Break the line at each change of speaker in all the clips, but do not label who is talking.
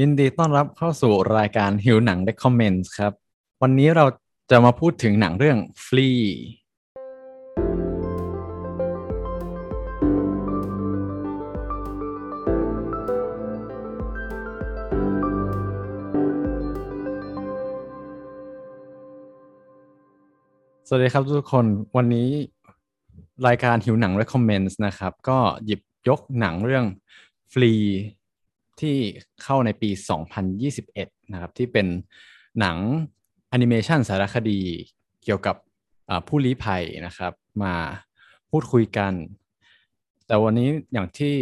ยินดีต้อนรับเข้าสู่รายการหิวหนัง Recommends ครับ วันนี้เราจะมาพูดถึงหนังเรื่อง Flea สวัสดีครับทุกคนวันนี้รายการหิวหนัง Recommends นะครับ ก็หยิบยกหนังเรื่อง Flea ที่เข้าในปี 2021 นะครับ ที่เป็นหนังแอนิเมชันสารคดีเกี่ยวกับผู้ลี้ภัยนะครับ มาพูดคุยกัน แต่วันนี้อย่างที่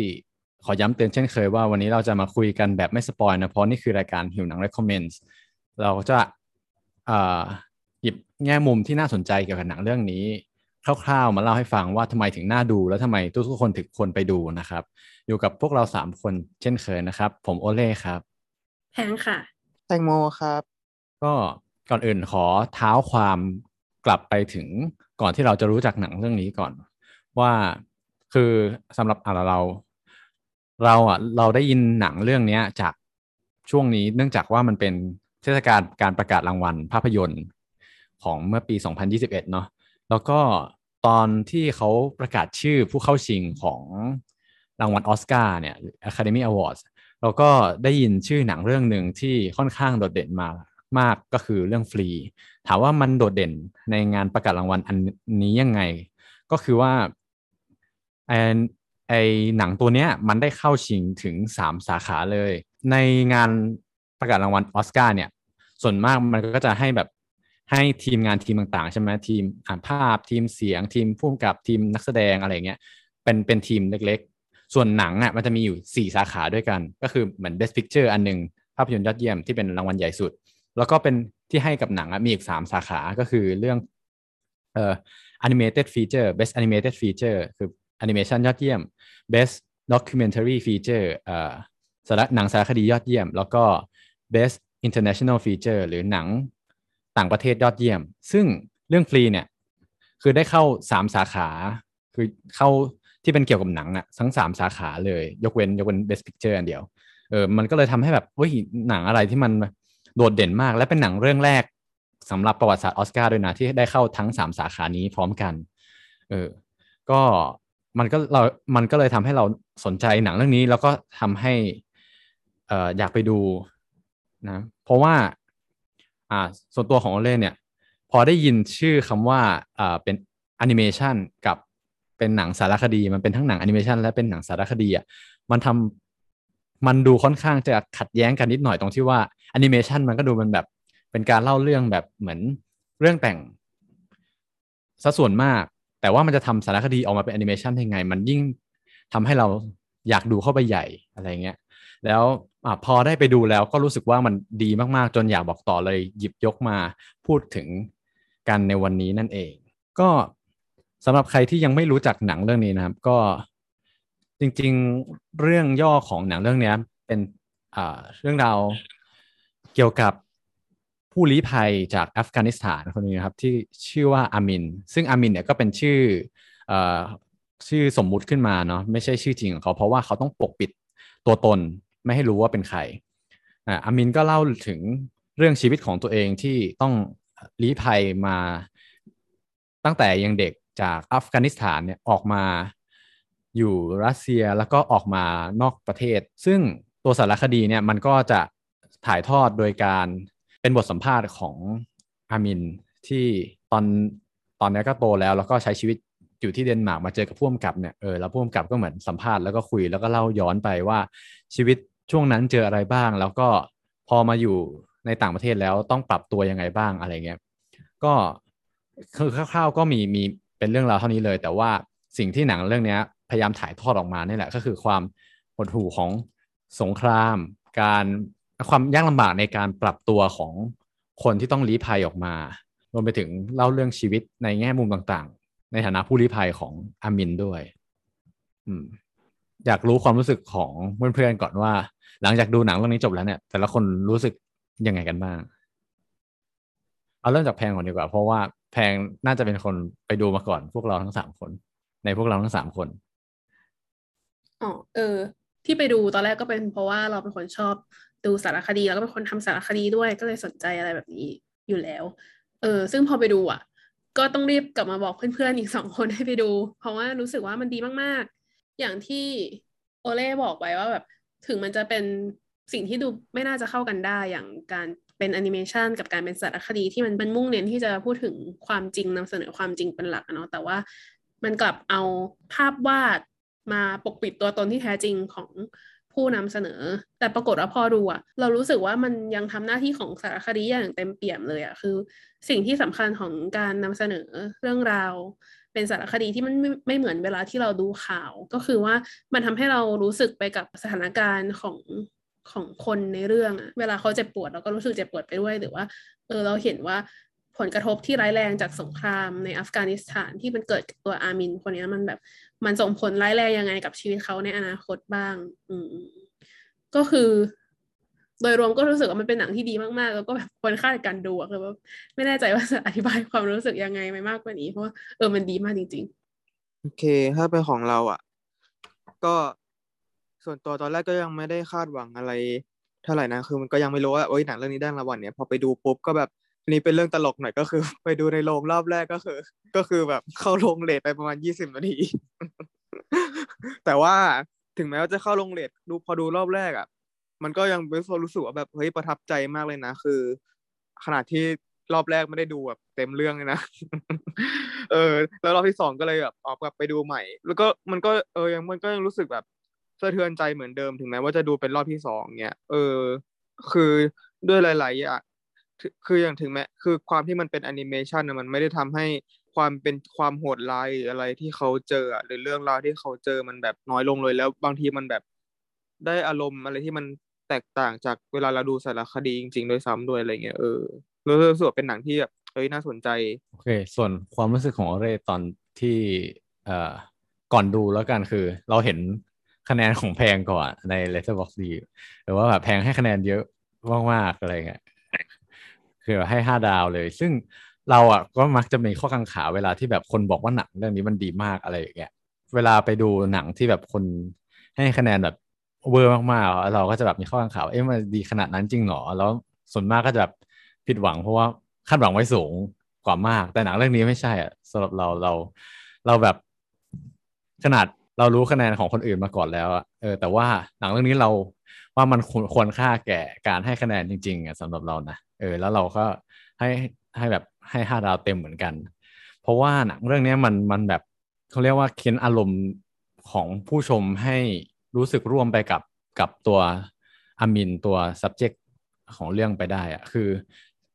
ขอย้ำเตือนเช่นเคยว่าวันนี้เราจะมาคุยกันแบบไม่สปอยนะ เพราะนี่คือรายการหิวหนัง Recommends เราจะหยิบแง่มุมที่น่าสนใจเกี่ยวกับหนังเรื่องนี้ คร่าวๆมาเล่าให้ฟังว่าทำไมถึงน่าดู แล้วทำไมทุกๆคนถึงควรไปดูนะครับ อยู่กับพวกเราสามคนเช่นเคยนะครับ ผมโอเล่ครับ
แพงค่ะ
แตงโมครับ
ก็ก่อนอื่นขอเท้าความกลับไปถึงก่อนที่เราจะรู้จักหนังเรื่องนี้ก่อน ว่าคือสำหรับเราเรา เราอะเราได้ยินหนังเรื่องนี้จากช่วงนี้เนื่องจากว่ามันเป็นเทศกาลการประกาศรางวัลภาพยนตร์ของเมื่อปี 2021 เนาะ แล้วก็ตอนที่เขาประกาศชื่อผู้เข้าชิงของรางวัลออสการ์เนี่ย Academy Awards เราก็ได้ยินชื่อหนังเรื่องหนึ่งที่ค่อนข้างโดดเด่นมามากก็คือเรื่องฟรี ถามว่ามันโดดเด่นในงานประกาศรางวัลอันนี้ยังไง ก็คือว่าไอไอหนังตัวเนี้ยมันได้เข้าชิงถึงสามสาขาเลย ในงานประกาศรางวัลออสการ์เนี่ย ส่วนมากมันก็จะให้แบบ ให้ทีมงานทีมต่างๆ ใช่ไหมทีมอ่านภาพทีมเสียงทีมผู้กำกับทีมนักแสดงอะไรเงี้ยเป็นเป็นทีมเล็กๆ ส่วนหนังอะมันจะมีอยู่ 4 สาขาด้วยกัน ก็คือเหมือน Best Picture อันหนึ่งภาพยนตร์ยอดเยี่ยมที่เป็นรางวัลใหญ่สุด แล้วก็เป็นที่ให้กับหนังมีอีก 3 สาขาก็คือเรื่องเอ่อ animated feature best animated feature คือ animation ยอดเยี่ยม best documentary feature เอ่อสารหนังสารคดียอดเยี่ยม แล้วก็ best international feature หรือหนัง ต่างประเทศยอดเยี่ยม ซึ่งเรื่องฟรีเนี่ย คือได้เข้าสามสาขา คือเข้าที่เป็นเกี่ยวกับหนังอะทั้งสามสาขาเลย ยกเว้นยกเว้น best picture อันเดียว เออ มันก็เลยทำให้แบบเฮ้ยหนังอะไรที่มันโดดเด่นมาก และเป็นหนังเรื่องแรกสำหรับประวัติศาสตร์ออสการ์ด้วยนะ ที่ได้เข้าทั้งสามสาขานี้พร้อมกัน เออ ก็มันก็เรา มันก็เลยทำให้เราสนใจหนังเรื่องนี้ แล้วก็ทำให้ เอ่ออยากไปดูนะ เพราะว่าส่วนตัวของโอเล่เนี่ย พอได้ยินชื่อคำว่าอ่าเป็นแอนิเมชันกับเป็นหนังสารคดี มันเป็นทั้งหนังแอนิเมชันและเป็นหนังสารคดีอะมันทำมันดูค่อนข้างจะขัดแย้งกันนิดหน่อยตรงที่ว่าแอนิเมชันมันก็ดูมันแบบเป็นการเล่าเรื่องแบบเหมือนเรื่องแต่งซะส่วนมาก แต่ว่ามันจะทำสารคดีออกมาเป็นแอนิเมชันยังไง มันยิ่งทำให้เราอยากดูเข้าไปใหญ่อะไรเงี้ย แล้วอพอได้ไปดูแล้วก็รู้สึกว่ามันดีมากๆ จนอยากบอกต่อเลยหยิบยกมาพูดถึงกันในวันนี้นั่นเอง ก็สำหรับใครที่ยังไม่รู้จักหนังเรื่องนี้นะครับ ก็จริงๆเรื่องย่อของหนังเรื่องนี้เป็นเรื่องราวเกี่ยวกับผู้ลี้ภัยจากอัฟกานิสถานคนนี้ครับที่ชื่อว่าอามิน ซึ่งอามินเนี่ยก็เป็นชื่อชื่อสมมุติขึ้นมาเนาะไม่ใช่ชื่อจริงของเขา เพราะว่าเขาต้องปกปิดตัวตน ไม่ให้รู้ว่าเป็นใครอ่าอามินก็เล่าถึงเรื่องชีวิตของตัวเองที่ต้องลี้ภัยมาตั้งแต่ยังเด็กจากอัฟกานิสถานเนี่ยออกมาอยู่รัสเซียแล้วก็ออกมานอกประเทศ ซึ่งตัวสารคดีเนี่ยมันก็จะถ่ายทอดโดยการเป็นบทสัมภาษณ์ของอามินที่ตอนตอนนี้ก็โตแล้ว แล้วก็ใช้ชีวิตอยู่ที่เดนมาร์กมาเจอกับผู้กำกับเนี่ยเออแล้วผู้กำกับก็เหมือนสัมภาษณ์แล้วก็คุยแล้วก็เล่าย้อนไปว่าชีวิต ช่วงนั้นเจออะไรบ้าง แล้วก็พอมาอยู่ในต่างประเทศแล้วต้องปรับตัวยังไงบ้างอะไรเงี้ยก็คือคร่าวๆก็มีมีเป็นเรื่องราวเท่านี้เลย แต่ว่าสิ่งที่หนังเรื่องนี้พยายามถ่ายทอดออกมานี่แหละ ก็คือความหดหู่ของสงคราม การความยากลำบากในการปรับตัวของคนที่ต้องลี้ภัยออกมารวมไปถึงเล่าเรื่องชีวิตในแง่มุมต่างๆ ในฐานะผู้ลี้ภัยของอามินด้วย อืม อยากรู้ความรู้สึกของเพื่อนๆก่อนว่า หลังจากดูหนังเรื่องนี้จบแล้วเนี่ย แต่ละคนรู้สึกยังไงกันบ้าง เอาเริ่มจากแพงก่อนดีกว่า เพราะว่าแพงน่าจะเป็นคนไปดูมาก่อน พวกเราทั้งสามคน ในพวกเราทั้งสามคน
อ๋อเออ ที่ไปดูตอนแรกก็เป็นเพราะว่าเราเป็นคนชอบดูสารคดีแล้วก็เป็นคนทำสารคดีด้วยก็เลยสนใจอะไรแบบนี้อยู่แล้ว เออ ซึ่งพอไปดูอะ ก็ต้องรีบกลับมาบอกเพื่อนๆอีกสองคนให้ไปดู เพราะว่ารู้สึกว่ามันดีมาก อย่างที่โอเล่บอกไว้ว่าแบบถึงมันจะเป็นสิ่งที่ดูไม่น่าจะเข้ากันได้อย่างการเป็นแอนิเมชันกับการเป็นสารคดีที่มันเป็นมุ่งเน้นที่จะพูดถึงความจริงนำเสนอความจริงเป็นหลักเนาะแต่ว่ามันกลับเอาภาพวาดมาปกปิดตัวตนที่แท้จริงของผู้นำเสนอ แต่ปรากฏว่าพอดูอะเรารู้สึกว่ามันยังทำหน้าที่ของสารคดีอย่างเต็มเปี่ยมเลยอะคือ สิ่งที่สำคัญของการนำเสนอเรื่องราว เป็นสารคดีที่มันไม่ไม่เหมือนเวลาที่เราดูข่าว ก็คือว่ามันทำให้เรารู้สึกไปกับสถานการณ์ของของคนในเรื่องอะเวลาเขาเจ็บปวดเราก็รู้สึกเจ็บปวดไปด้วยหรือว่าเออเราเห็นว่าผลกระทบที่ร้ายแรงจากสงครามในอัฟกานิสถานที่มันเกิดกับตัวอามินคนนี้มันแบบ มันส่งผลร้ายแรงยังไงกับชีวิตเขาในอนาคตบ้าง อืมก็คือ โดยรวมก็รู้สึกว่ามันเป็นหนังที่ดีมากๆ แล้วก็แบบควรค่าในการดูอะคือว่าไม่แน่ใจว่าจะอธิบายความรู้สึกยังไงไปมากกว่านี้ เพราะว่าเออมันดีมากจริง
ๆ โอเค ถ้าเป็นของเราอะ ก็ส่วนตัวตอนแรกก็ยังไม่ได้คาดหวังอะไรเท่าไหร่นะคือมันก็ยังไม่รู้ว่าโอ้ยหนังเรื่องนี้ได้รางวัลเนี่ยพอไปดูปุ๊บก็แบบนี่เป็นเรื่องตลกหน่อยก็คือ ไปดูในโรงรอบแรกก็คือ ก็คือแบบเข้าโรงเลทไปประมาณยี่สิบนาทีแต่ว่าถึงแม้ว่าจะเข้าโรงเลทดูพอดูรอบแรกอะ มันก็ยังรู้สึกว่าแบบเฮ้ยประทับใจมากเลยนะ คือ ขนาดที่รอบแรกไม่ได้ดูแบบเต็มเรื่องเลยนะ เออ แล้วรอบที่สองก็เลยแบบออกกลับไปดูใหม่ แล้วก็มันก็เออยังมันก็ยังรู้สึกแบบสะเทือนใจเหมือนเดิมถึงแม้ว่าจะดูเป็นรอบที่สองเนี่ยเออ คือด้วยหลายๆอย่างคืออย่างถึงแม้คือความที่มันเป็นแอนิเมชันนะมันไม่ได้ทำให้ความเป็นความโหดร้ายอะไรที่เขาเจอหรือเรื่องราวที่เขาเจอมันแบบน้อยลงเลยแล้วบางทีมันแบบได้อารมณ์อะไรที่มัน แตกต่างจากเวลาเราดูสารคดีจริงๆโดยซ้ำด้วยอะไรเงี้ยเออรู้สึกเป็นหนังที่แบบเฮ้ยน่าสนใจ
โอเค ส่วนความรู้สึกของเรตอนที่เอ่อก่อนดูแล้วกันคือ เราเห็นคะแนนของแพงก่อนใน Letterboxd หรือว่าแบบแพงให้คะแนนเยอะมากๆอะไรเงี้ยคือให้ห้าดาวเลย ซึ่งเราอะก็มักจะมีข้อกังขาเวลาที่แบบคนบอกว่าหนังเรื่องนี้มันดีมากอะไรอย่างเงี้ยเวลาไปดูหนังที่แบบคนให้คะแนนแบบ เวอร์มากๆเราก็จะแบบมีข้อกังขาเอ๊ะมันดีขนาดนั้นจริงหรอแล้วส่วนมากก็จะแบบผิดหวังเพราะว่าคาดหวังไว้สูงกว่ามาก แต่หนังเรื่องนี้ไม่ใช่อะสำหรับเราเราเราแบบขนาดเรารู้คะแนนของคนอื่นมาก่อนแล้วเออแต่ว่าหนังเรื่องนี้เราว่ามันควรค่าแก่การให้คะแนนจริงๆอะสำหรับเรานะเออ แล้วเราก็ให้ให้แบบให้ห้าดาวเต็มเหมือนกัน เพราะว่าหนังเรื่องนี้มันมันแบบเขาเรียกว่าเค้นอารมณ์ของผู้ชมให้ รู้สึกร่วมไปกับกับตัวอามินตัว subject ของเรื่องไปได้อะคือ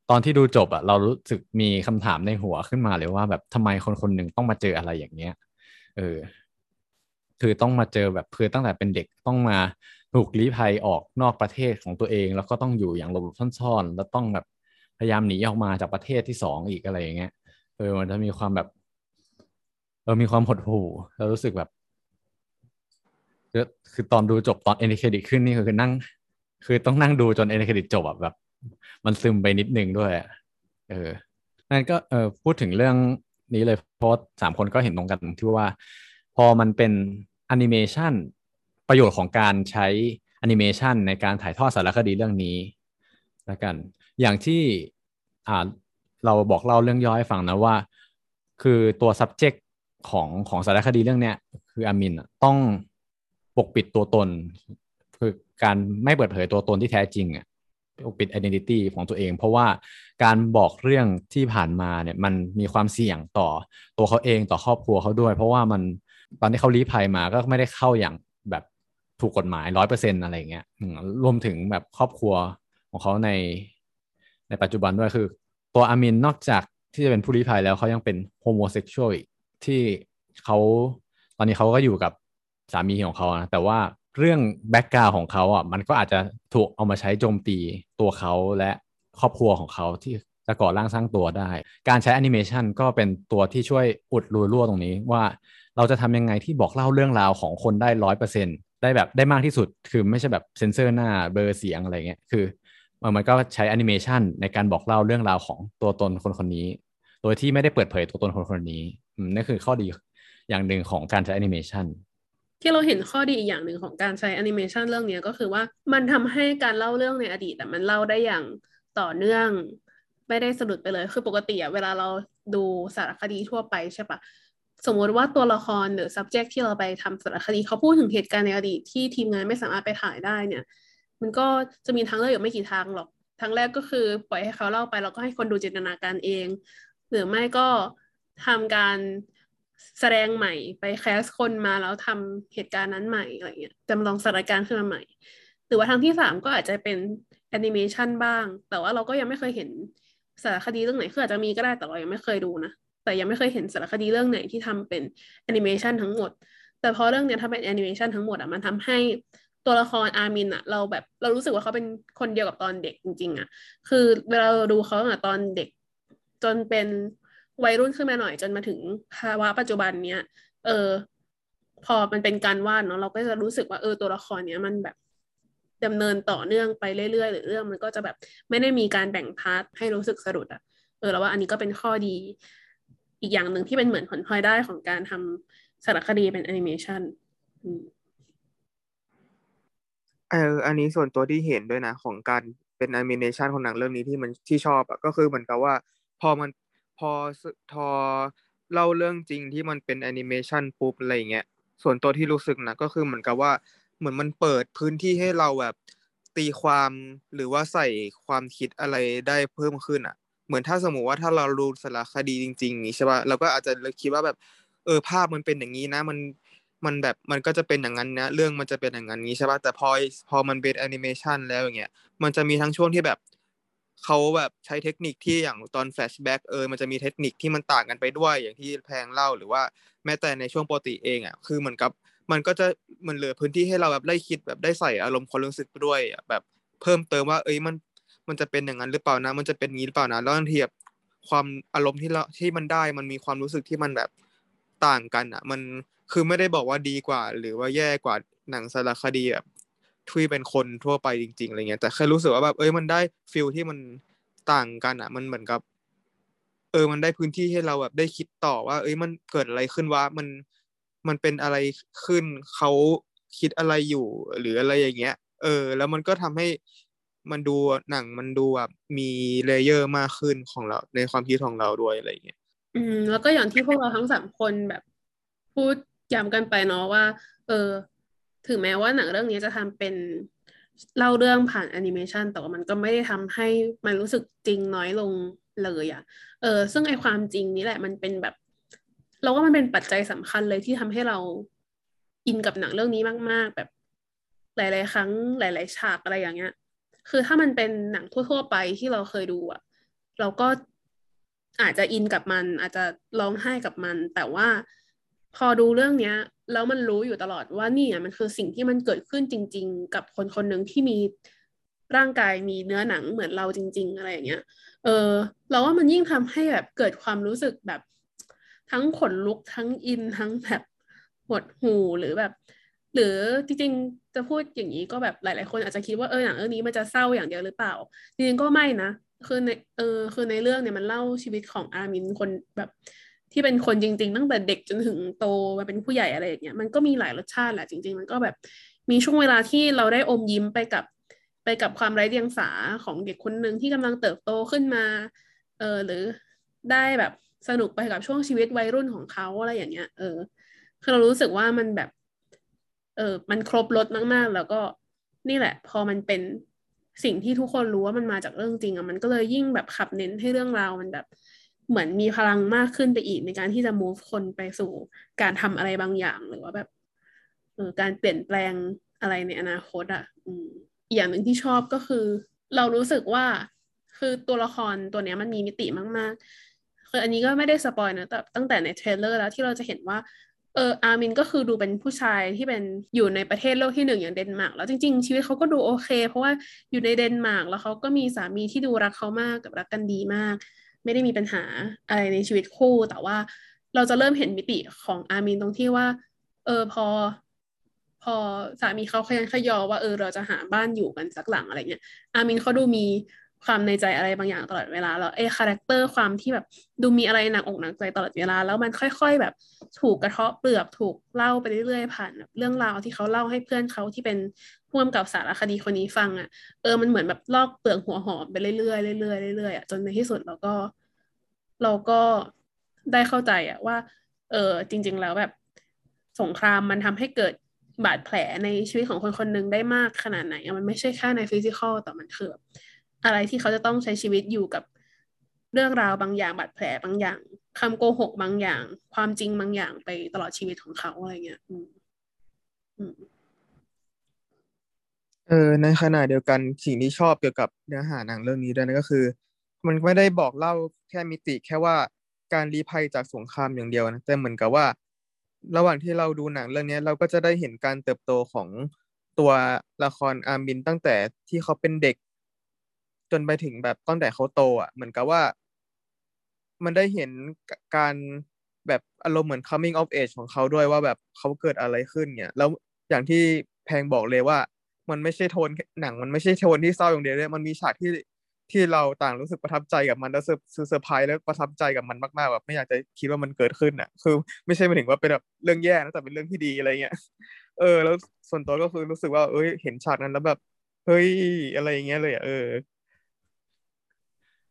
ตอนที่ดูจบอะเรารู้สึกมีคำถามในหัวขึ้นมาเลยว่าแบบทำไมคนคนหนึ่งต้องมาเจออะไรอย่างเงี้ยเออคือต้องมาเจอแบบคือตั้งแต่เป็นเด็กต้องมาถูกลี้ภัยออกนอกประเทศของตัวเอง แล้วก็ต้องอยู่อย่างหลบซ่อนๆแล้วต้องแบบพยายามหนีออกมาจากประเทศที่สองอีกอะไรอย่างเงี้ยเออมันจะมีความแบบเออมีความหดหู่แล้วรู้สึกแบบ คือคือตอนดูจบตอน end credit ขึ้นนี่คือนั่ง คือต้องนั่งดูจน end credit จบแบบ มันซึมไปนิดนึงด้วยเออนั่นก็เออพูดถึงเรื่องนี้เลยเพราะสามคนก็เห็นตรงกันที่ว่า พอมันเป็นแอนิเมชันประโยชน์ของการใช้แอนิเมชันในการถ่ายทอดสารคดีเรื่องนี้แล้วกัน อย่างที่อ่าเราบอกเล่าเรื่องย่อให้ฟังนะว่า คือตัว subject ของของสารคดีเรื่องเนี้ย คืออามินต้อง ปกปิดตัวตน คือการไม่เปิดเผยตัวตนที่แท้จริงอะปกปิด identity ของตัวเอง เพราะว่าการบอกเรื่องที่ผ่านมาเนี่ยมันมีความเสี่ยงต่อตัวเขาเองต่อครอบครัวเขาด้วย เพราะว่ามันตอนที่เขาลี้ภัยมาก็ไม่ได้เข้าอย่างแบบถูกกฎหมายร้อยเปอร์เซ็นต์อะไรเงี้ยรวมถึงแบบครอบครัวของเขาในในปัจจุบันด้วยคือ ตัวอามินนอกจากที่จะเป็นผู้ลี้ภัยแล้วเขายังเป็น homosexual ที่เขาตอนนี้เขาก็อยู่กับ สามีของเขานะแต่ว่าเรื่อง background ของเขาอะมันก็อาจจะถูกเอามาใช้โจมตีตัวเขาและครอบครัวของเขาที่จะก่อร่างสร้างตัวได้ การใช้แอนิเมชันก็เป็นตัวที่ช่วยอุดรูรั่วตรงนี้ว่าเราจะทำยังไงที่บอกเล่าเรื่องราวของคนได้ร้อยเปอร์เซ็นต์ได้แบบได้มากที่สุด คือไม่ใช่แบบเซนเซอร์หน้าเบลอเสียงอะไรเงี้ยคือมันก็ใช้แอนิเมชันในการบอกเล่าเรื่องราวของตัวตนคนคนนี้ โดยที่ไม่ได้เปิดเผยตัวตนคนคนนี้นั่นคือข้อดีอย่างหนึ่งของการใช้แอนิเมชัน
ที่เราเห็นข้อดีอีกอย่างหนึ่งของการใช้แอนิเมชันเรื่องนี้ก็คือว่ามันทำให้การเล่าเรื่องในอดีตแต่มันเล่าได้อย่างต่อเนื่อง ไม่ได้สะดุดไปเลย คือปกติอะเวลาเราดูสารคดีทั่วไปใช่ปะสมมติว่าตัวละครหรือ subject ที่เราไปทำสารคดีเขาพูดถึงเหตุการณ์ในอดีตที่ทีมงานไม่สามารถไปถ่ายได้เนี่ย มันก็จะมีทางเลือกอยู่ไม่กี่ทางหรอกทางแรกก็คือปล่อยให้เขาเล่าไปแล้วก็ให้คนดูจินตนาการเอง หรือไม่ก็ทำการ แสดงใหม่ไปแคสคนมาแล้วทำเหตุการณ์นั้นใหม่อะไรเงี้ยจำลองสถานการณ์ขึ้นมาใหม่ หรือว่าทางที่สามก็อาจจะเป็นแอนิเมชันบ้าง แต่ว่าเราก็ยังไม่เคยเห็นสารคดีเรื่องไหนคืออาจจะมีก็ได้แต่เรายังไม่เคยดูนะแต่ยังไม่เคยเห็นสารคดีเรื่องไหนที่ทำเป็นแอนิเมชันทั้งหมด แต่พอเรื่องเนี้ยถ้าเป็นแอนิเมชันทั้งหมดอะมันทำให้ตัวละครอาร์มินอะ เราแบบเรารู้สึกว่าเขาเป็นคนเดียวกับตอนเด็กจริง ๆ อะ คือเวลาเราดูเขาตั้งแต่ตอนเด็ก จนเป็น วัยรุ่นขึ้นมาหน่อยจนมาถึงภาวะปัจจุบันเนี้ย เออ พอมันเป็นการวาดเนาะเราก็จะรู้สึกว่าเออตัวละครเนี้ยมันแบบดำเนินต่อเนื่องไปเรื่อยๆ หรือเรื่องมันก็จะแบบไม่ได้มีการแบ่ง part ให้รู้สึกสะดุดอะเออแล้วว่าอันนี้ก็เป็นข้อดี อีกอย่างหนึ่งที่เป็นเหมือนผลพลอยได้ของการทำสารคดีเป็นแอนิเมชันอืม
เอออันนี้ส่วนตัวที่เห็นด้วยนะ ของการเป็นแอนิเมชันของหนังเรื่องนี้ที่มันที่ชอบอะก็คือเหมือนกับว่า พอมัน พอสพอเล่าเรื่องจริงที่มันเป็นแอนิเมชันปุ๊บอะไรเงี้ยส่วนตัวที่รู้สึกนะก็คือเหมือนกับว่าเหมือนมันเปิดพื้นที่ให้เราแบบตีความหรือว่าใส่ความคิดอะไรได้เพิ่มขึ้นอะ เหมือนถ้าสมมติว่าถ้าเราดูสารคดีจริงๆนี้ใช่ป่ะเราก็อาจจะคิดว่าแบบเออภาพมันเป็นอย่างนี้นะ มันมันแบบมันก็จะเป็นอย่างนั้นนะ เรื่องมันจะเป็นอย่างนั้นนี้ใช่ป่ะแต่พอพอมันเป็นแอนิเมชันแล้วอย่างเงี้ยมันจะมีทั้งช่วงที่แบบ เขาแบบใช้เทคนิคที่อย่างตอนแฟลชแบ็กเออมันจะมีเทคนิคที่มันต่างกันไปด้วยอย่างที่แพงเล่าหรือว่าแม้แต่ในช่วงปกติเองอะคือเหมือนกับมันก็จะมันเหลือพื้นที่ให้เราแบบได้คิดแบบได้ใส่อารมณ์ความรู้สึกด้วยแบบเพิ่มเติมว่า เอ้ยมันมันจะเป็นอย่างนั้นหรือเปล่านะ มันจะเป็นงี้หรือเปล่านะแล้วบางทีแบบความอารมณ์ที่เราที่มันได้มันมีความรู้สึกที่มันแบบต่างกันอะ มันคือไม่ได้บอกว่าดีกว่า หรือว่าแย่กว่าหนังสารคดีแบบ ที่เป็นคนทั่วไปจริงๆอะไรเงี้ยแต่แค่รู้สึกว่าแบบเอ้ยมันได้ feel ที่มันต่างกันอะ มันเหมือนกับ เออ มันได้พื้นที่ให้เราแบบได้คิดต่อว่า เอ้ยมันเกิดอะไรขึ้นวะมันมันเป็นอะไรขึ้นเขาคิดอะไรอยู่ หรืออะไรอย่างเงี้ย เออ แล้วมันก็ทำให้มันดูหนังมันดูแบบมี layer มากขึ้นของเรา ในความคิดของเราด้วยอะไรอย่างเงี้ย
อืม แล้วก็อย่างที่พวกเราทั้งสามคนแบบ พูดย้ำกันไปเนาะว่า เออ ถึงแม้ว่าหนังเรื่องนี้จะทำเป็นเล่าเรื่องผ่านแอนิเมชันแต่ว่ามันก็ไม่ได้ทำให้มันรู้สึกจริงน้อยลงเลยอะ่ะ เออ ซึ่งไอความจริงนี้แหละมันเป็นแบบ เราว่ามันเป็นปัจจัยสำคัญเลยที่ทำให้เราอินกับหนังเรื่องนี้มาก ๆ แบบหลาย ๆ ครั้งหลาย ๆ ฉากอะไรอย่างเงี้ย คือถ้ามันเป็นหนังทั่ว ๆ ไปที่เราเคยดูอะเราก็อาจจะอินกับมัน อาจจะร้องไห้กับมัน แต่ว่า พอดูเรื่องเนี้ย แล้วมันรู้อยู่ตลอดว่านี่อะมันคือสิ่งที่มันเกิดขึ้นจริง ๆ กับคนคนหนึ่งที่มีร่างกายมีเนื้อหนังเหมือนเราจริง ๆ อะไรอย่างเงี้ย เออ เราว่ามันยิ่งทำให้แบบเกิดความรู้สึกแบบ ทั้งขนลุกทั้งอินทั้งแบบหดหูหรือแบบ หรือจริงๆจะพูดอย่างนี้ก็แบบหลาย ๆ คนอาจจะคิดว่าเออหนังเรื่องนี้มันจะเศร้าอย่างเดียวหรือเปล่า จริงๆก็ไม่นะคือในเออคือในเรื่องเนี่ยมันเล่าชีวิตของอามินคนแบบ ที่เป็นคนจริง ๆ ตั้งแต่เด็กจนถึงโตมาเป็นผู้ใหญ่อะไรอย่างเงี้ยมันก็มีหลายรสชาติแหละจริง ๆ มันก็แบบมีช่วงเวลาที่เราได้อมยิ้มไปกับไปกับความไร้เดียงสาของเด็กคนหนึ่งที่กำลังเติบโตขึ้นมาเออหรือได้แบบสนุกไปกับช่วงชีวิตวัยรุ่นของเขาอะไรอย่างเงี้ย เออคือเรารู้สึกว่ามันแบบ เออมันครบรถมากๆ แล้วก็นี่แหละ พอมันเป็นสิ่งที่ทุกคนรู้ว่ามันมาจากเรื่องจริงอะมันก็เลยยิ่งแบบขับเน้นให้เรื่องราวมันแบบ เหมือนมีพลังมากขึ้นไปอีกในการที่จะ move คนไปสู่การทำอะไรบางอย่างหรือว่าแบบเออการเปลี่ยนแปลงอะไรในอนาคตอะอืมอีกอย่างหนึ่งที่ชอบก็คือ เรารู้สึกว่าคือตัวละครตัวเนี้ยมันมีมิติมากๆคืออันนี้ก็ไม่ได้ spoil นะแต่ตั้งแต่ใน trailer แล้วที่เราจะเห็นว่าเอออาร์มินก็คือดูเป็นผู้ชายที่เป็นอยู่ในประเทศโลกที่หนึ่งอย่างเดนมาร์กแล้วจริง ๆ ชีวิตเขาก็ดูโอเค เพราะว่าอยู่ในเดนมาร์กแล้วเขาก็มีสามีที่ดูรักเขามากกับรักกันดีมาก ไม่ได้มีปัญหาอะไรในชีวิตคู่ แต่ว่าเราจะเริ่มเห็นมิติของอามินตรงที่ว่า เออพอ พอสามีเขาคะยั้นคะยอว่าเออเราจะหาบ้านอยู่กันสักหลังอะไรเงี้ยอามินเขาดูมี ความในใจอะไรบางอย่างตลอดเวลาแล้วไอ้ character ความที่แบบดูมีอะไรหนักอกหนักใจตลอดเวลา แล้วมันค่อย ๆ แบบถูกกระเทาะเปลือกถูกเล่าไปเรื่อยๆผ่านแบบเรื่องราวที่เขาเล่าให้เพื่อนเขาที่เป็นพ่วงกับสารคดีคนนี้ฟังอะเออมันเหมือนแบบลอกเปลือกหัวหอมไปเรื่อยๆเรื่อยๆเรื่อยๆอะจนในที่สุดเราก็ เราก็ได้เข้าใจอะว่า เออจริง ๆ แล้วแบบสงครามมันทำให้เกิดบาดแผลในชีวิตของคนคนหนึ่งได้มากขนาดไหน มันไม่ใช่แค่ในฟิสิกอลแต่มันคือ อะไรที่เขาจะต้องใช้ชีวิตอยู่กับเรื่องราวบางอย่างบาดแผลบางอย่างคำโกหกบางอย่าง ความจริงบางอย่างไปตลอดชีวิตของเขาอะไรเงี้ยอืมอืม
เออในขณะเดียวกันสิ่งที่ชอบเกี่ยวกับเนื้อหาหนังเรื่องนี้ด้วยนะก็คือ มันไม่ได้บอกเล่าแค่มิติแค่ว่าการลี้ภัยจากสงครามอย่างเดียวนะแต่เหมือนกับว่า ระหว่างที่เราดูหนังเรื่องนี้เราก็จะได้เห็นการเติบโตของตัวละครอาร์มินตั้งแต่ที่เขาเป็นเด็ก จนไปถึงแบบตั้งแต่เขาโตอะเหมือนกับว่า มันได้เห็นการแบบอารมณ์เหมือน coming of age ของเขาด้วยว่าแบบเขาเกิดอะไรขึ้นเนี่ยแล้วอย่างที่แพงบอกเลยว่า มันไม่ใช่โทนหนังมันไม่ใช่โทนที่เศร้าอย่างเดียวเลยมันมีฉากที่ที่เราต่างรู้สึกประทับใจกับมันแล้ว sur- surprise แล้วประทับใจกับมันมากๆแบบไม่อยากจะคิดว่ามันเกิดขึ้นอะ คือ ไม่ใช่หมายถึงว่าเป็นแบบเรื่องแย่นะแต่เป็นเรื่องที่ดีอะไรเงี้ยเออ แล้วส่วนตัวก็คือรู้สึกว่า เอ้ยเห็นฉากนั้นแล้วแบบเฮ้ยอะไรอย่างเงี้ยเลยอะเออ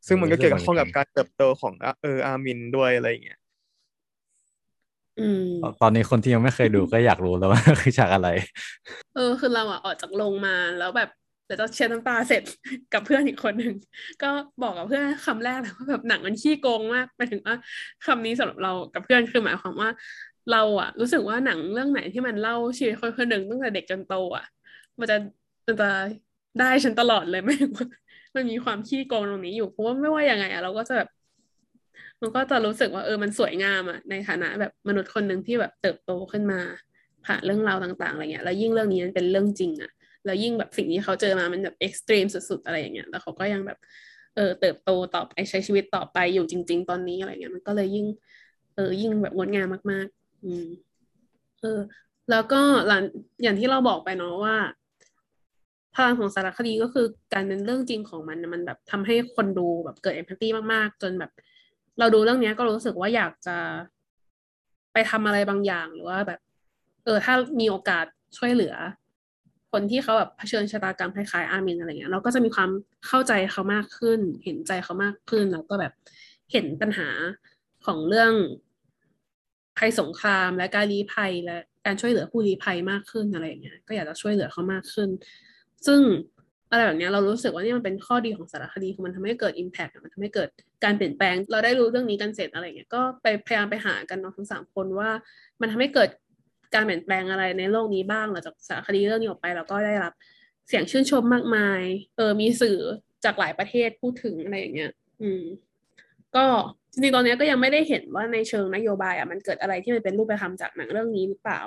ซึ่งมันก็เกี่ยวกับข้องกับการเติบโตของเอออามินด้วยอะไรเงี้ย
อืม
ตอนนี้คนที่ยังไม่เคยดูก็อยากรู้แล้วว่าคือฉากอะไร
เออ คือเราอะออกจากโรงมาแล้วแบบเดี๋ยวจะเช็ดน้ำตาเสร็จกับเพื่อนอีกคนหนึ่งก็บอกกับเพื่อนคำแรกเลยว่าแบบหนังมันขี้โกงมากหมายถึงว่าคำนี้สำหรับเรากับเพื่อนคือหมายความว่า เราอะรู้สึกว่าหนังเรื่องไหนที่มันเล่าชีวิตคนคนหนึ่งตั้งแต่เด็กจนโตอะมันจะมันจะได้ฉันตลอดเลยไม่ว่า มันมีความขี้โกงตรงนี้อยู่เพราะว่าไม่ว่ายังไงอะเราก็จะแบบมันก็จะรู้สึกว่าเออมันสวยงามอะในฐานะแบบมนุษย์คนหนึ่งที่แบบเติบโตขึ้นมา ผ่านเรื่องราวต่างๆอะไรเงี้ยแล้วยิ่งเรื่องนี้มันเป็นเรื่องจริงอะแล้วยิ่งแบบสิ่งที่เขาเจอมามันแบบเอ็กซ์ตรีมสุดๆอะไรอย่างเงี้ยแล้วเขาก็ยังแบบเออเติบโตต่อไปใช้ชีวิตต่อไปอยู่จริง ๆ ตอนนี้อะไรเงี้ยมันก็เลยยิ่ง เออยิ่งแบบงดงามมาก ๆ อืมเออ แล้วก็หลังอย่างที่เราบอกไปเนาะว่า พลังของสารคดีก็คือการเป็นเรื่องจริงของมันมันแบบทำให้คนดูแบบเกิดเอมพัตตีมากๆ จนแบบ เราดูเรื่องนี้ก็รู้สึกว่าอยากจะไปทำอะไรบางอย่างหรือว่าแบบ เออถ้ามีโอกาสช่วยเหลือ คนที่เขาแบบเผชิญชะตากรรมคล้ายๆอามินอะไรเงี้ยเราก็จะมีความเข้าใจเขามากขึ้น เห็นใจเขามากขึ้นแล้วก็แบบเห็นปัญหาของเรื่องภัยสงครามและการลี้ภัยและการช่วยเหลือผู้ลี้ภัยมากขึ้นอะไรอย่างเงี้ยก็อยากจะช่วยเหลือเขามากขึ้น ซึ่งอะไรแบบนี้เรารู้สึกว่านี่มันเป็นข้อดีของสารคดีคือมันทำให้เกิด Impact มันทำให้เกิดการเปลี่ยนแปลง เราได้รู้เรื่องนี้กันเสร็จอะไรเงี้ยก็ไปพยายามไปหากันเนาะทั้งสามคนว่า มันทำให้เกิดการเปลี่ยนแปลงอะไรในโลกนี้บ้างหลังจากสารคดีเรื่องนี้ออกไปเราก็ได้รับเสียงชื่นชมมากมายเออมีสื่อจากหลายประเทศพูดถึงอะไรอย่างเงี้ย อืม ก็จริงๆตอนนี้ก็ยังไม่ได้เห็นว่าในเชิงนโยบายอะมันเกิดอะไรที่มันเป็นรูปธรรมจากหนังเรื่องนี้หรือเปล่า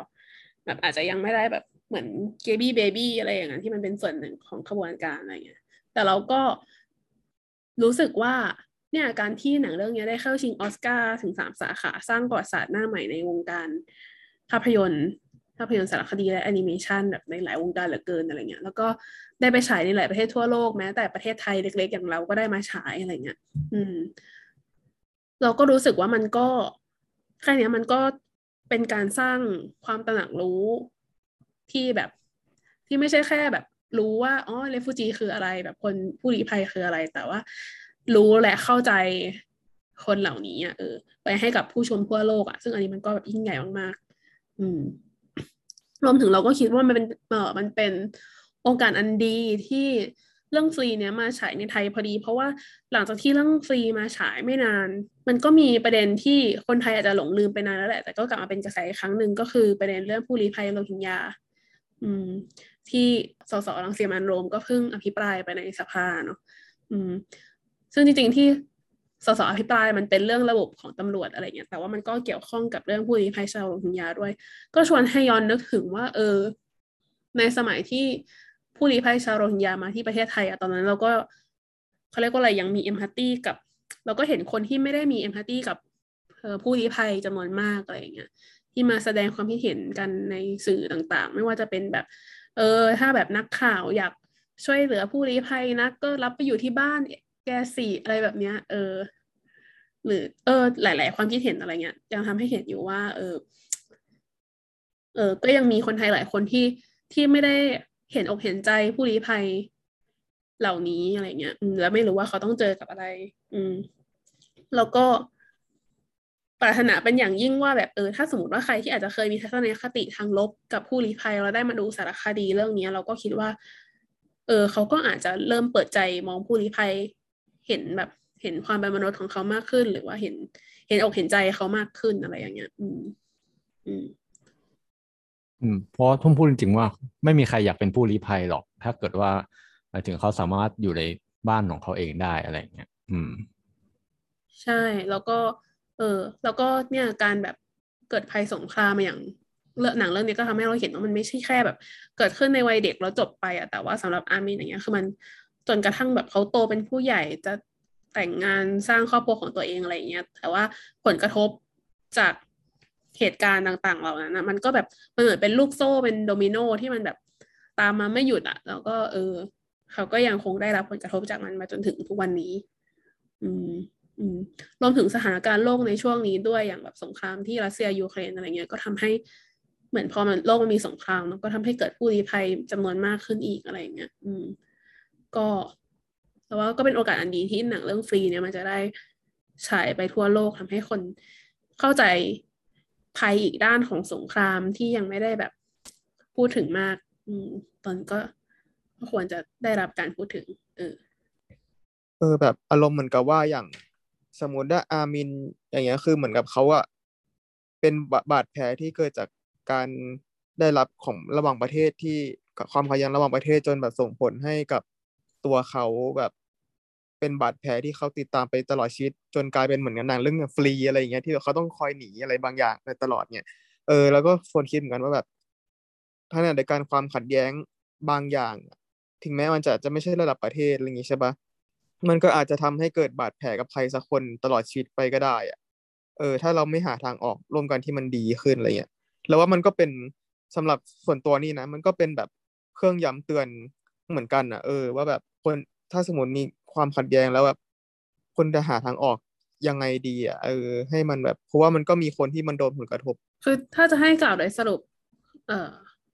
แบบอาจจะยังไม่ได้แบบเหมือนเกบี้เบบี้อะไรอย่างนั้นที่มันเป็นส่วนหนึ่งของขบวนการอะไรเงี้ย แต่เราก็รู้สึกว่าเนี่ยการที่หนังเรื่องนี้ได้เข้าชิงออสการ์ถึงสามสาขาสร้างประวัติศาสตร์หน้าใหม่ในวงการภาพยนตร์ภาพยนตร์สารคดีและแอนิเมชันแบบในหลายวงการเหลือเกินอะไรเงี้ยแล้วก็ได้ไปฉายในหลายประเทศทั่วโลกแม้แต่ประเทศไทยเล็ก ๆ อย่างเราก็ได้มาฉายอะไรเงี้ย อืม เราก็รู้สึกว่ามันก็แค่นี้มันก็ เป็นการสร้างความตระหนักรู้ที่แบบที่ไม่ใช่แค่แบบรู้ว่าอ๋อเรฟูจีคืออะไร แบบคนผู้ลี้ภัยคืออะไร แต่ว่า รู้และเข้าใจคนเหล่านี้อะเออ ไปให้กับผู้ชมทั่วโลกอะซึ่งอันนี้มันก็แบบยิ่งใหญ่มากๆอืม รวมถึงเราก็คิดว่ามันเป็นเออมันเป็นโอกาสอันดีที่ เรื่องฟรีเนี้ยมาฉายในไทยพอดี เพราะว่าหลังจากที่เรื่องฟรีมาฉายไม่นาน มันก็มีประเด็นที่คนไทยอาจจะหลงลืมไปนานแล้วแหละ แต่ก็กลับมาเป็นกระแสอีกครั้งหนึ่งก็คือประเด็นเรื่องผู้ลี้ภัยโรฮิงญาอืม ที่สสรังสีมันโรมก็เพิ่งอภิปรายไปในสภาเนาะอืม ซึ่งจริงๆที่สสอภิปรายมันเป็นเรื่องระบบของตำรวจอะไรเงี้ยแต่ว่ามันก็เกี่ยวข้องกับเรื่องผู้ลี้ภัยชาวโรฮิงญาด้วย ก็ชวนให้ย้อนนึกถึงว่า เออ ในสมัยที่ ผู้ลี้ภัยชาวโรฮิงญามาที่ประเทศไทยอะตอนนั้นเราก็เขาเรียกว่าอะไรยังมีเอมพัตตีกับ เราก็เห็นคนที่ไม่ได้มีเอมพัตตีกับผู้ลี้ภัยจำนวนมากอะไรอย่างเงี้ยที่มาแสดงความคิดเห็นกันในสื่อต่างๆ ไม่ว่าจะเป็นแบบ เออ ถ้าแบบนักข่าวอยากช่วยเหลือผู้ลี้ภัยนะก็รับไปอยู่ที่บ้านแกสี่อะไรแบบเนี้ย เออ หรือ เออ หลาย ๆ ความคิดเห็นอะไรเงี้ยยังทำให้เห็นอยู่ว่า เออ เออ ก็ยังมีคนไทยหลายคนที่ที่ไม่ได้ เห็นอกเห็นใจผู้ลี้ภัยเหล่านี้อะไรเงี้ยแล้วไม่รู้ว่าเขาต้องเจอกับอะไร อืม แล้วก็ปรารถนาเป็นอย่างยิ่งว่าแบบเออถ้าสมมติว่าใครที่อาจจะเคยมีทัศนคติทางลบกับผู้ลี้ภัยเราได้มาดูสารคดีเรื่องนี้เราก็คิดว่า เออเขาก็อาจจะเริ่มเปิดใจมองผู้ลี้ภัย เห็นแบบเห็นความเป็นมนุษย์ของเขามากขึ้น หรือว่าเห็นเห็นอกเห็นใจเขามากขึ้นอะไรอย่างเงี้ย อืม อืม
อืมเพราะทุ่มพูดจริงๆว่า ไม่มีใครอยากเป็นผู้ลี้ภัยหรอก ถ้าเกิดว่าถึงเขาสามารถอยู่ในบ้านของเขาเองได้อะไรเงี้ยอืม
ใช่แล้วก็ เออ แล้วก็เนี่ยการแบบเกิดภัยสงครามมาอย่างเรื่องหนังเรื่องนี้ก็ทำให้เราเห็นว่ามันไม่ใช่แค่แบบ เกิดขึ้นในวัยเด็กแล้วจบไปอะแต่ว่าสำหรับอามินอย่างเงี้ยคือมันจนกระทั่งแบบเขาโตเป็นผู้ใหญ่จะแต่งงานสร้างครอบครัวของตัวเองอะไรเงี้ยแต่ว่าผลกระทบจาก เหตุการณ์ต่าง ๆ เหล่านั้นนะมันก็แบบมันเหมือนเป็นลูกโซ่เป็นโดมิโนที่มันแบบตามมาไม่หยุดอะแล้วก็เออ เขาก็ยังคงได้รับผลกระทบจากมันมาจนถึงทุกวันนี้ อืม อืมรวมถึงสถานการณ์โลกในช่วงนี้ด้วยอย่างแบบสงครามที่รัสเซียยูเครนอะไรเงี้ยก็ทำให้เหมือนพอมันโลกมันมีสงครามมันก็ทำให้เกิดผู้ลี้ภัยจำนวนมากขึ้นอีกอะไรเงี้ย อืม ก็แต่ว่าก็เป็นโอกาสอันดีที่หนังเรื่องฟรีเนี่ยมันจะได้ฉายไปทั่วโลกทำให้คนเข้าใจ ภัยอีกด้านของสงครามที่ยังไม่ได้แบบพูดถึงมาก อืมตอนก็ควรจะได้รับการพูดถึง เออ
เออ แบบอารมณ์เหมือนกับว่าอย่างสมมติว่าอามินอย่างเงี้ยคือเหมือนกับเขาอะเป็นบาดแผลที่เกิดจากการได้รับของระหว่างประเทศที่ความขัดแย้งระหว่างประเทศจนแบบส่งผลให้กับตัวเขาแบบ เป็นบาดแผลที่เขาติดตามไปตลอดชีวิตจนกลายเป็นเหมือนกันหนังเรื่องฟรีอะไรอย่างเงี้ยที่เขาต้องคอยหนีอะไรบางอย่างไปตลอดเนี่ยเออแล้วก็ควรคิดเหมือนกันว่าแบบขณะในการความขัดแย้งบางอย่าง ถึงแม้มันจะจะไม่ใช่ระดับประเทศอะไรอย่างงี้ใช่ปะมันก็อาจจะทำให้เกิดบาดแผลกับใครสักคนตลอดชีวิตไปก็ได้อะเออ ถ้าเราไม่หาทางออกร่วมกันที่มันดีขึ้นอะไรเงี้ยแล้วว่ามันก็เป็นสำหรับส่วนตัวนี่นะ มันก็เป็นแบบเครื่องย้ำเตือนเหมือนกันอะ เออ ว่าแบบคนถ้าสมมติมี ความขัดแย้งแล้วแบบคนจะหาทางออกยังไงดีอะเออให้มันแบบ เพราะว่ามันก็มีคนที่มันโดนผลกระทบ
คือถ้าจะให้กล่าวโดยสรุป เอ่อ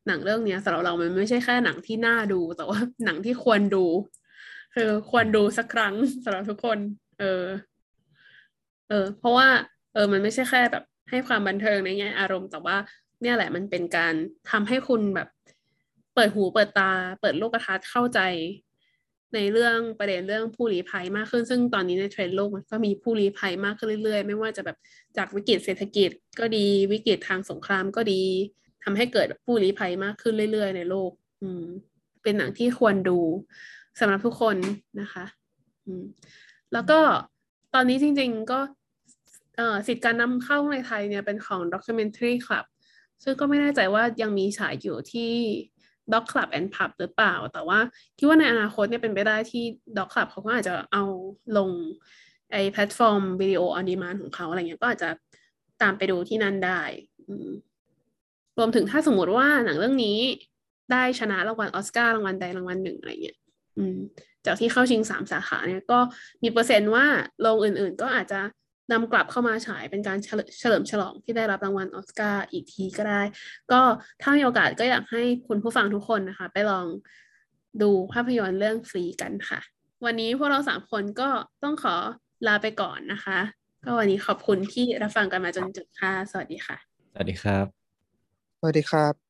หนังเรื่องเนี้ยสำหรับเรามันไม่ใช่แค่หนังที่น่าดูแต่ว่าหนังที่ควรดู คือควรดูสักครั้งสำหรับทุกคน เออ เออ เพราะว่า เออ มันไม่ใช่แค่แบบ ให้ความบันเทิงในแง่อารมณ์แต่ว่า เนี่ยแหละมันเป็นการทำให้คุณแบบ เปิดหูเปิดตา เปิดโลกทัศน์เข้าใจ ในเรื่องประเด็นเรื่องผู้ลี้ภัยมากขึ้น ซึ่งตอนนี้ในเทรนด์โลกมันก็มีผู้ลี้ภัยมากขึ้นเรื่อยๆ ไม่ว่าจะแบบจากวิกฤตเศรษฐกิจก็ดีวิกฤตทางสงครามก็ดีทำให้เกิดผู้ลี้ภัยมากขึ้นเรื่อยๆ ในโลก อืม เป็นหนังที่ควรดูสำหรับทุกคนนะคะ อืม แล้วก็ตอนนี้จริง ๆ ก็เอ่อสิทธิ์การนำเข้าในไทยเนี่ยเป็นของ Documentary Club ซึ่งก็ไม่แน่ใจว่ายังมีฉายอยู่ที่ Doc Club and Pub หรือเปล่า แต่ว่าคิดว่าในอนาคตเนี่ยเป็นไปได้ที่ Doc Club เขาก็อาจจะเอาลงไอ้แพลตฟอร์ม video on demand ของเขาอะไรเงี้ยก็อาจจะตามไปดูที่นั่นได้ รวมถึงถ้าสมมติว่าหนังเรื่องนี้ได้ชนะรางวัลออสการ์รางวัลใดรางวัลหนึ่งอะไรเงี้ยจากที่เข้าชิงสามสาขาเนี่ยก็มีเปอร์เซ็นต์ว่าโรงอื่นๆ ก็อาจจะ นำกลับเข้ามาฉายเป็นการเฉลิมฉลองที่ได้รับรางวัลออสการ์อีกทีก็ได้ ก็ถ้ามีโอกาสก็อยากให้คุณผู้ฟังทุกคนนะคะ ไปลองดูภาพยนตร์เรื่องฟรีกันค่ะ วันนี้พวกเราสามคนก็ต้องขอลาไปก่อนนะคะ ก็วันนี้ขอบคุณที่รับฟังกันมาจนจบค่ะ สวัสดีค่ะ
สวัสดีครับ
สวัสดีครับ